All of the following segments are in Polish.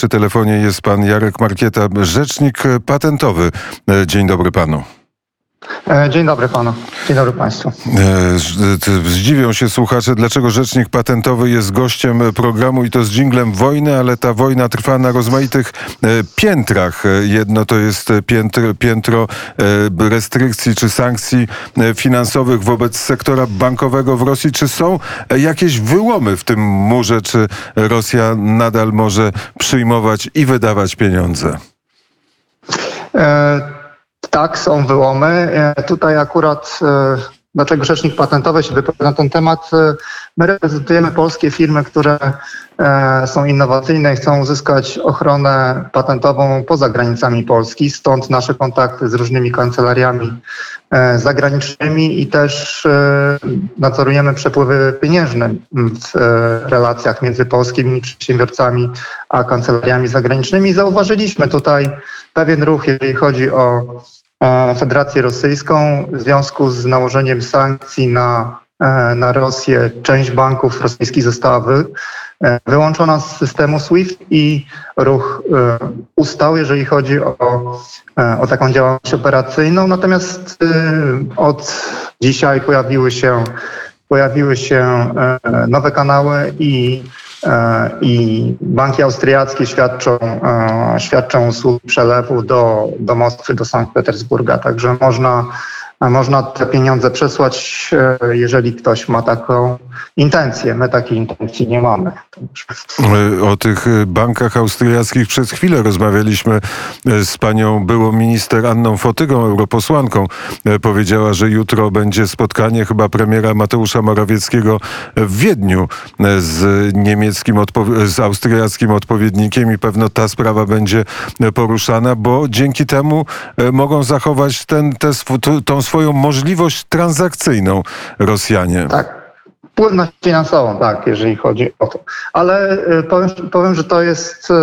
Przy telefonie jest pan Jarek Markieta, rzecznik patentowy. Dzień dobry panu. E, dzień dobry panu. Dzień dobry państwu. E, zdziwią się słuchacze, dlaczego rzecznik patentowy jest gościem programu i to z dżinglem wojny, ale ta wojna trwa na rozmaitych e, piętrach. Jedno to jest piętro, piętro restrykcji czy sankcji finansowych wobec sektora bankowego w Rosji. Czy są jakieś wyłomy w tym murze? Czy Rosja nadal może przyjmować i wydawać pieniądze? E tak, są wyłomy. E, tutaj akurat e, dlaczego rzecznik patentowy się wypowiada na ten temat. E, my reprezentujemy polskie firmy, które są innowacyjne i chcą uzyskać ochronę patentową poza granicami Polski, stąd nasze kontakty z różnymi kancelariami zagranicznymi i też nadzorujemy przepływy pieniężne w relacjach między polskimi przedsiębiorcami a kancelariami zagranicznymi. Zauważyliśmy tutaj pewien ruch, jeżeli chodzi o e, Federację Rosyjską w związku z nałożeniem sankcji na, e, na Rosję. Część banków rosyjskich została wy, e, wyłączona z systemu SWIFT i ruch ustał, jeżeli chodzi o, o taką działalność operacyjną. Natomiast od dzisiaj pojawiły się, pojawiły się nowe kanały i E, i banki austriackie świadczą, e, świadczą usługi przelewu do, do Moskwy, do Sankt Petersburga, także można można te pieniądze przesłać, e, jeżeli ktoś ma taką intencję. My takiej intencji nie mamy. O tych bankach austriackich przez chwilę rozmawialiśmy e, z panią byłą minister Anną Fotygą, europosłanką. E, powiedziała, że jutro będzie spotkanie chyba premiera Mateusza Morawieckiego w Wiedniu z niemieckim, z austriackim odpowiednikiem i pewno ta sprawa będzie poruszana, bo dzięki temu mogą zachować ten, te, tą swoją możliwość transakcyjną Rosjanie. Tak. Płynność finansową, tak, jeżeli chodzi o to. Ale y, powiem, powiem, że to jest, y,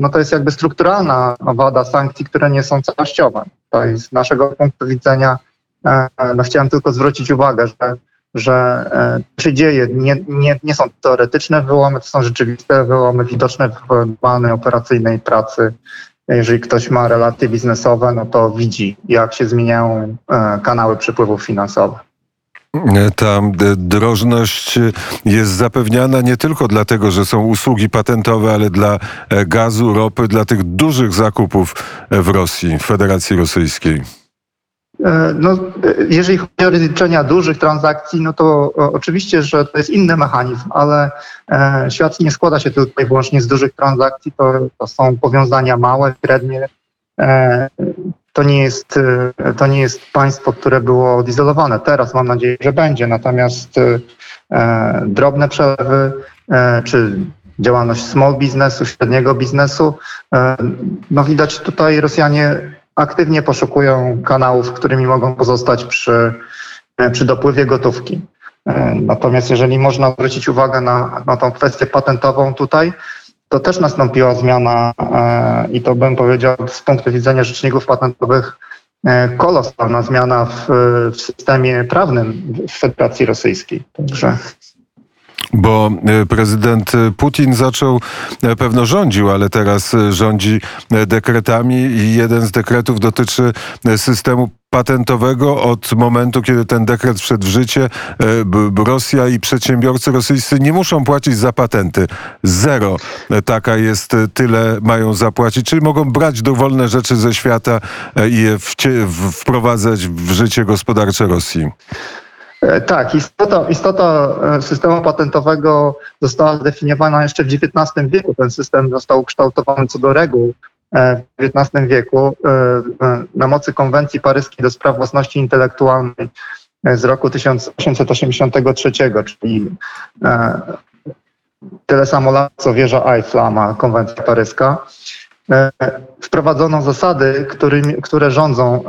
no to jest jakby strukturalna wada sankcji, które nie są całościowe. To jest z naszego punktu widzenia, e, no chciałem tylko zwrócić uwagę, że, że e, się dzieje, nie, nie, nie są teoretyczne wyłomy, to są rzeczywiste wyłomy widoczne w normalnej operacyjnej pracy jeżeli ktoś ma relacje biznesowe, no to widzi, jak się zmieniają e, kanały przepływów finansowych. Ta drożność jest zapewniana nie tylko dlatego, że są usługi patentowe, ale dla e, gazu, ropy, dla tych dużych zakupów w Rosji, w Federacji Rosyjskiej. E, no, jeżeli chodzi o rozliczenia dużych transakcji, no to oczywiście, że to jest inny mechanizm, ale e, świat nie składa się tylko i wyłącznie z dużych transakcji, to, to są powiązania małe, średnie. E, to nie, jest, to nie jest państwo, które było odizolowane. Teraz mam nadzieję, że będzie. Natomiast drobne przelewy czy działalność small biznesu, średniego biznesu, no widać tutaj Rosjanie aktywnie poszukują kanałów, którymi mogą pozostać przy, przy dopływie gotówki. E, natomiast jeżeli można zwrócić uwagę na, na tą kwestię patentową tutaj, to też nastąpiła zmiana e, i to bym powiedział z punktu widzenia rzeczników patentowych e, kolosalna zmiana w, w systemie prawnym w Federacji Rosyjskiej. Także bo e, prezydent Putin zaczął, e, pewno rządził, ale teraz e, rządzi dekretami i jeden z dekretów dotyczy systemu patentowego od momentu, kiedy ten dekret wszedł w życie, Rosja i przedsiębiorcy rosyjscy nie muszą płacić za patenty. Zero. Taka jest, tyle mają zapłacić. Czyli mogą brać dowolne rzeczy ze świata i je wprowadzać w życie gospodarcze Rosji. E, tak, istota, istota e, systemu patentowego została zdefiniowana jeszcze w XIX wieku. Ten system został ukształtowany co do reguł e, w XIX wieku na mocy konwencji paryskiej do spraw własności intelektualnej z roku 1883, czyli tyle samo lat co wieża Eiffla ma konwencja paryska. Wprowadzono zasady, którymi, które rządzą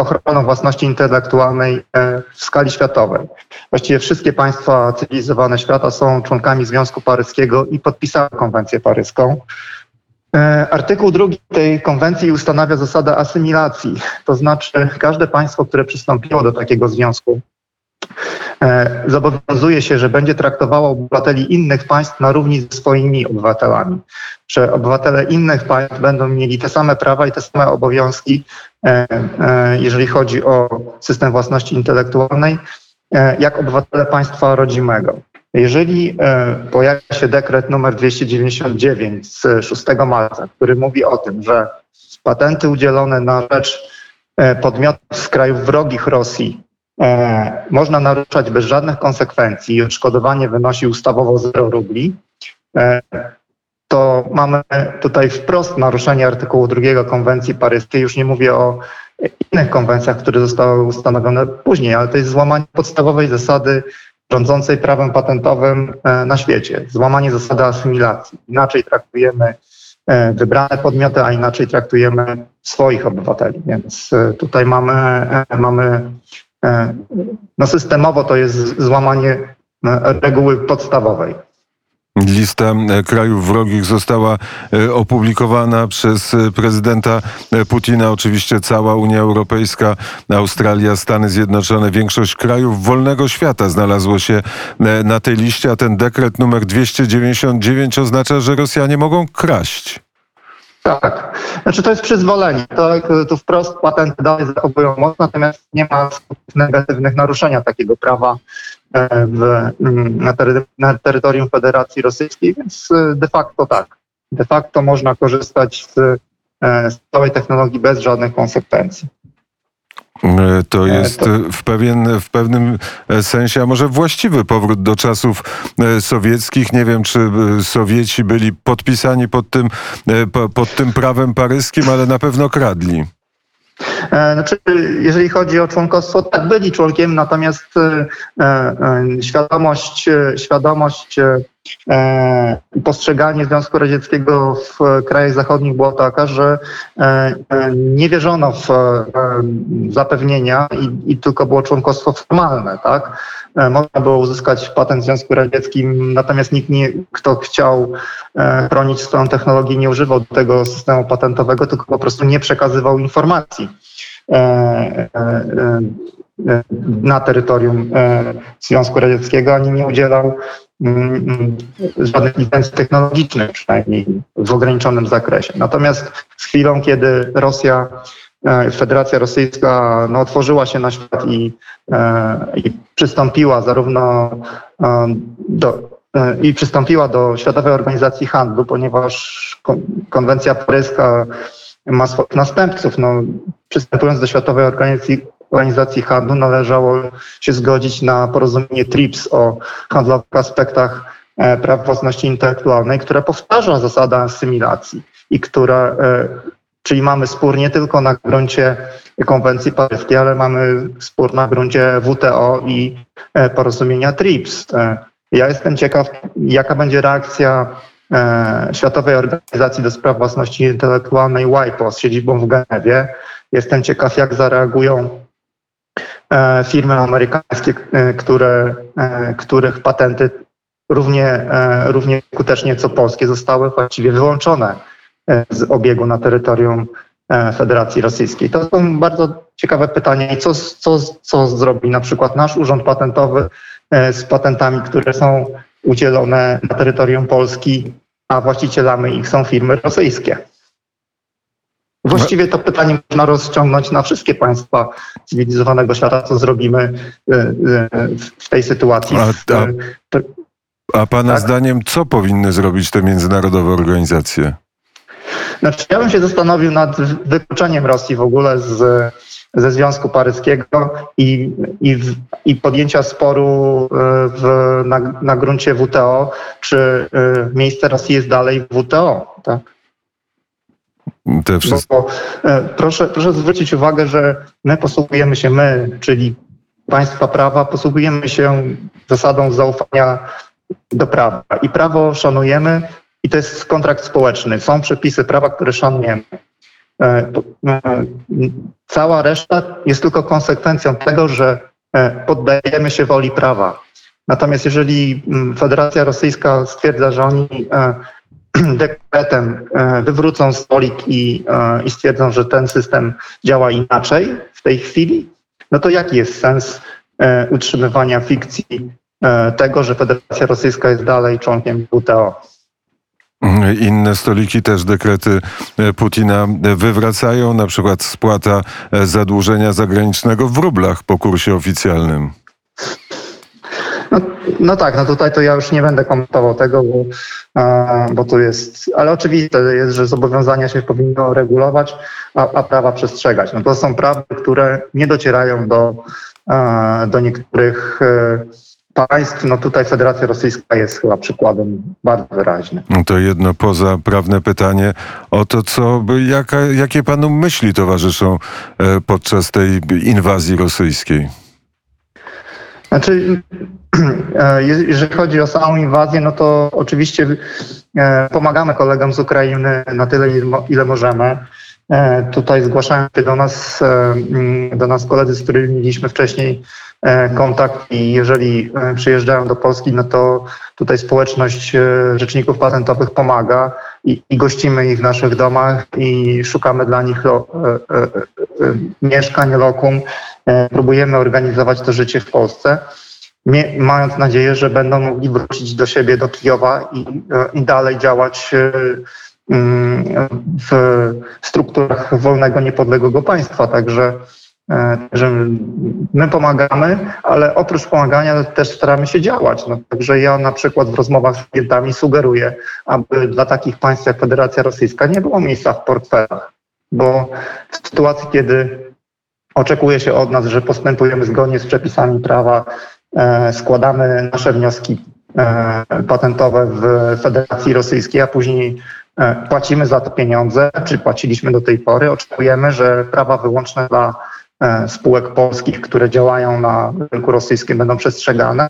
ochroną własności intelektualnej e, w skali światowej. Właściwie wszystkie państwa cywilizowane świata są członkami Związku Paryskiego i podpisały konwencję paryską. E, artykuł drugi tej konwencji ustanawia zasadę asymilacji, to znaczy każde państwo, które przystąpiło do takiego związku, zobowiązuje się, że będzie traktowała obywateli innych państw na równi ze swoimi obywatelami. Że obywatele innych państw będą mieli te same prawa i te same obowiązki, e, jeżeli chodzi o system własności intelektualnej, jak obywatele państwa rodzimego. Jeżeli pojawia się dekret numer 299 z 6 marca, który mówi o tym, że patenty udzielone na rzecz podmiotów z krajów wrogich Rosji E, można naruszać bez żadnych konsekwencji odszkodowanie wynosi ustawowo 0 rubli, e, to mamy tutaj wprost naruszenie artykułu 2 konwencji paryskiej. Już nie mówię o innych konwencjach, które zostały ustanowione później, ale to jest złamanie podstawowej zasady rządzącej prawem patentowym e, na świecie. Złamanie zasady asymilacji. Inaczej traktujemy wybrane podmioty, a inaczej traktujemy swoich obywateli. Więc tutaj mamy, mamy E, no systemowo to jest złamanie e, reguły podstawowej. Lista e, krajów wrogich została opublikowana przez prezydenta Putina. Oczywiście cała Unia Europejska, Australia, Stany Zjednoczone, większość krajów wolnego świata znalazło się na tej liście, a ten dekret numer 299 oznacza, że Rosjanie mogą kraść. Tak. Znaczy to jest przyzwolenie. To, tu wprost patenty dalej zachowują moc, natomiast nie ma negatywnych naruszenia takiego prawa e, w, na, tery, na terytorium Federacji Rosyjskiej, więc e, de facto tak. De facto można korzystać z, e, z całej technologii bez żadnych konsekwencji. E, to e, jest w, pewien, w pewnym e, sensie, a może właściwy powrót do czasów sowieckich. Nie wiem, czy Sowieci byli podpisani pod tym, pod tym prawem paryskim, ale na pewno kradli. Znaczy, jeżeli chodzi o członkostwo, tak byli członkiem, natomiast świadomość, świadomość E, postrzeganie Związku Radzieckiego w krajach zachodnich było taka, że e, e, nie wierzono w zapewnienia i, i tylko było członkostwo formalne, tak? Można było uzyskać patent w Związku Radzieckim, natomiast nikt, nie, kto chciał chronić swoją technologię, nie używał tego systemu patentowego, tylko po prostu nie przekazywał informacji na terytorium Związku Radzieckiego, ani nie udzielał żadnych licencji technologicznych, przynajmniej w ograniczonym zakresie. Natomiast z chwilą, kiedy Rosja, e, Federacja Rosyjska no, otworzyła się na świat i, e, i przystąpiła zarówno e, do, i przystąpiła do Światowej Organizacji Handlu, ponieważ konwencja paryska ma swoich następców. No, przystępując do Światowej Organizacji Organizacji Handlu należało się zgodzić na porozumienie TRIPS o handlowych aspektach e, praw własności intelektualnej, które powtarza zasadę asymilacji i która, e, czyli mamy spór nie tylko na gruncie konwencji paryskiej, ale mamy spór na gruncie WTO i e, porozumienia TRIPS. Ja jestem ciekaw, jaka będzie reakcja Światowej Organizacji do Spraw Własności Intelektualnej WIPO z siedzibą w Genewie. Jestem ciekaw, jak zareagują firmy amerykańskie, e, które, e, których patenty równie, równie skutecznie co polskie zostały właściwie wyłączone z obiegu na terytorium Federacji Rosyjskiej. To są bardzo ciekawe pytania i co, co, co zrobi na przykład nasz Urząd Patentowy z patentami, które są udzielone na terytorium Polski, a właścicielami ich są firmy rosyjskie. Właściwie to pytanie można rozciągnąć na wszystkie państwa cywilizowanego świata, co zrobimy y, y, w tej sytuacji. A, a, a Pana tak? zdaniem, co powinny zrobić te międzynarodowe organizacje? Znaczy, ja bym się zastanowił nad wykluczeniem Rosji w ogóle z, ze Związku Paryskiego i, i, i podjęcia sporu y, w, na, na gruncie WTO, czy miejsce Rosji jest dalej w WTO. Tak? Te wszystkie... Bo, e, proszę, proszę zwrócić uwagę, że my posługujemy się, my, czyli państwa prawa, posługujemy się zasadą zaufania do prawa. I prawo szanujemy, i to jest kontrakt społeczny. Są przepisy prawa, które szanujemy. E, e, cała reszta jest tylko konsekwencją tego, że poddajemy się woli prawa. Natomiast jeżeli mm, Federacja Rosyjska stwierdza, że oni dekretem e, wywrócą stolik i, e, i stwierdzą, że ten system działa inaczej w tej chwili, no to jaki jest sens e, utrzymywania fikcji tego, że Federacja Rosyjska jest dalej członkiem WTO. Inne stoliki też dekrety Putina wywracają, na przykład spłata zadłużenia zagranicznego w rublach po kursie oficjalnym. No, no, tak, no tutaj to ja już nie będę komentował tego, bo, bo tu jest, ale oczywiste jest, że zobowiązania się powinno regulować, a, a prawa przestrzegać. No to są prawa, które nie docierają do, do niektórych e, państw. No tutaj Federacja Rosyjska jest chyba przykładem bardzo wyraźnym. To jedno poza prawne pytanie o to, co, jaka, jakie panu myśli towarzyszą e, podczas tej inwazji rosyjskiej? Znaczy, e, jeżeli chodzi o samą inwazję, no to oczywiście e, pomagamy kolegom z Ukrainy na tyle, ile możemy. E, tutaj zgłaszają się do nas, do nas koledzy, z którymi mieliśmy wcześniej kontakt i jeżeli przyjeżdżają do Polski, no to tutaj społeczność rzeczników patentowych pomaga i, i gościmy ich w naszych domach i szukamy dla nich lo, mieszkań, lokum, próbujemy organizować to życie w Polsce, mając nadzieję, że będą mogli wrócić do siebie, do Kijowa i, e, i dalej działać e, mm, w strukturach wolnego, niepodległego państwa. Także że my pomagamy, ale oprócz pomagania też staramy się działać. No, także ja na przykład w rozmowach z klientami sugeruję, aby dla takich państw jak Federacja Rosyjska nie było miejsca w portfelach, bo w sytuacji, kiedy Oczekuje się od nas, że postępujemy zgodnie z przepisami prawa, e, składamy nasze wnioski e, patentowe w Federacji Rosyjskiej, a później e, płacimy za to pieniądze, czy płaciliśmy do tej pory. Oczekujemy, że prawa wyłączne dla spółek polskich, które działają na rynku rosyjskim będą przestrzegane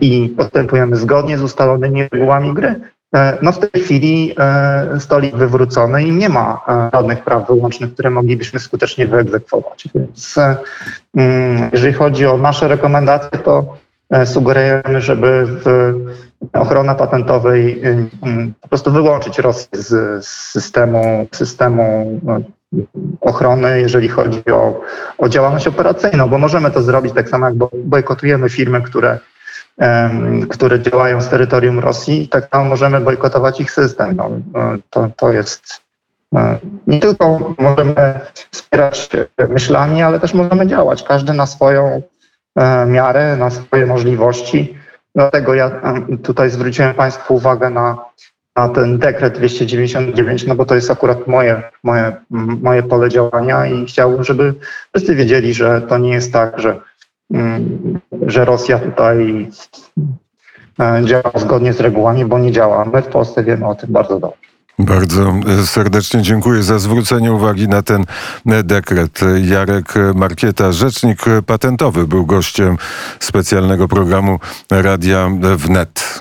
i postępujemy zgodnie z ustalonymi regułami gry. E, no w tej chwili e, stolik wywrócony i nie ma e, żadnych praw wyłącznych, które moglibyśmy skutecznie wyegzekwować. Więc mm, jeżeli chodzi o nasze rekomendacje, to sugerujemy, żeby w ochrona patentowej mm, po prostu wyłączyć Rosję z systemu, systemu ochrony, jeżeli chodzi o, o działalność operacyjną, bo możemy to zrobić tak samo, jak bojkotujemy firmy, które które działają z terytorium Rosji, tak samo możemy bojkotować ich system. No, no, to, to jest e, nie tylko możemy wspierać myślami, ale też możemy działać, każdy na swoją e, miarę, na swoje możliwości. Dlatego ja tutaj zwróciłem Państwu uwagę na, na ten dekret 299, no bo to jest akurat moje, moje, moje pole działania i chciałbym, żeby wszyscy wiedzieli, że to nie jest tak, że Mm, że Rosja tutaj e, działa zgodnie z regułami, bo nie działa. My w Polsce wiemy o tym bardzo dobrze. Bardzo e, serdecznie dziękuję za zwrócenie uwagi na ten e, dekret. Jarek Markieta, rzecznik patentowy, był gościem specjalnego programu Radia Wnet.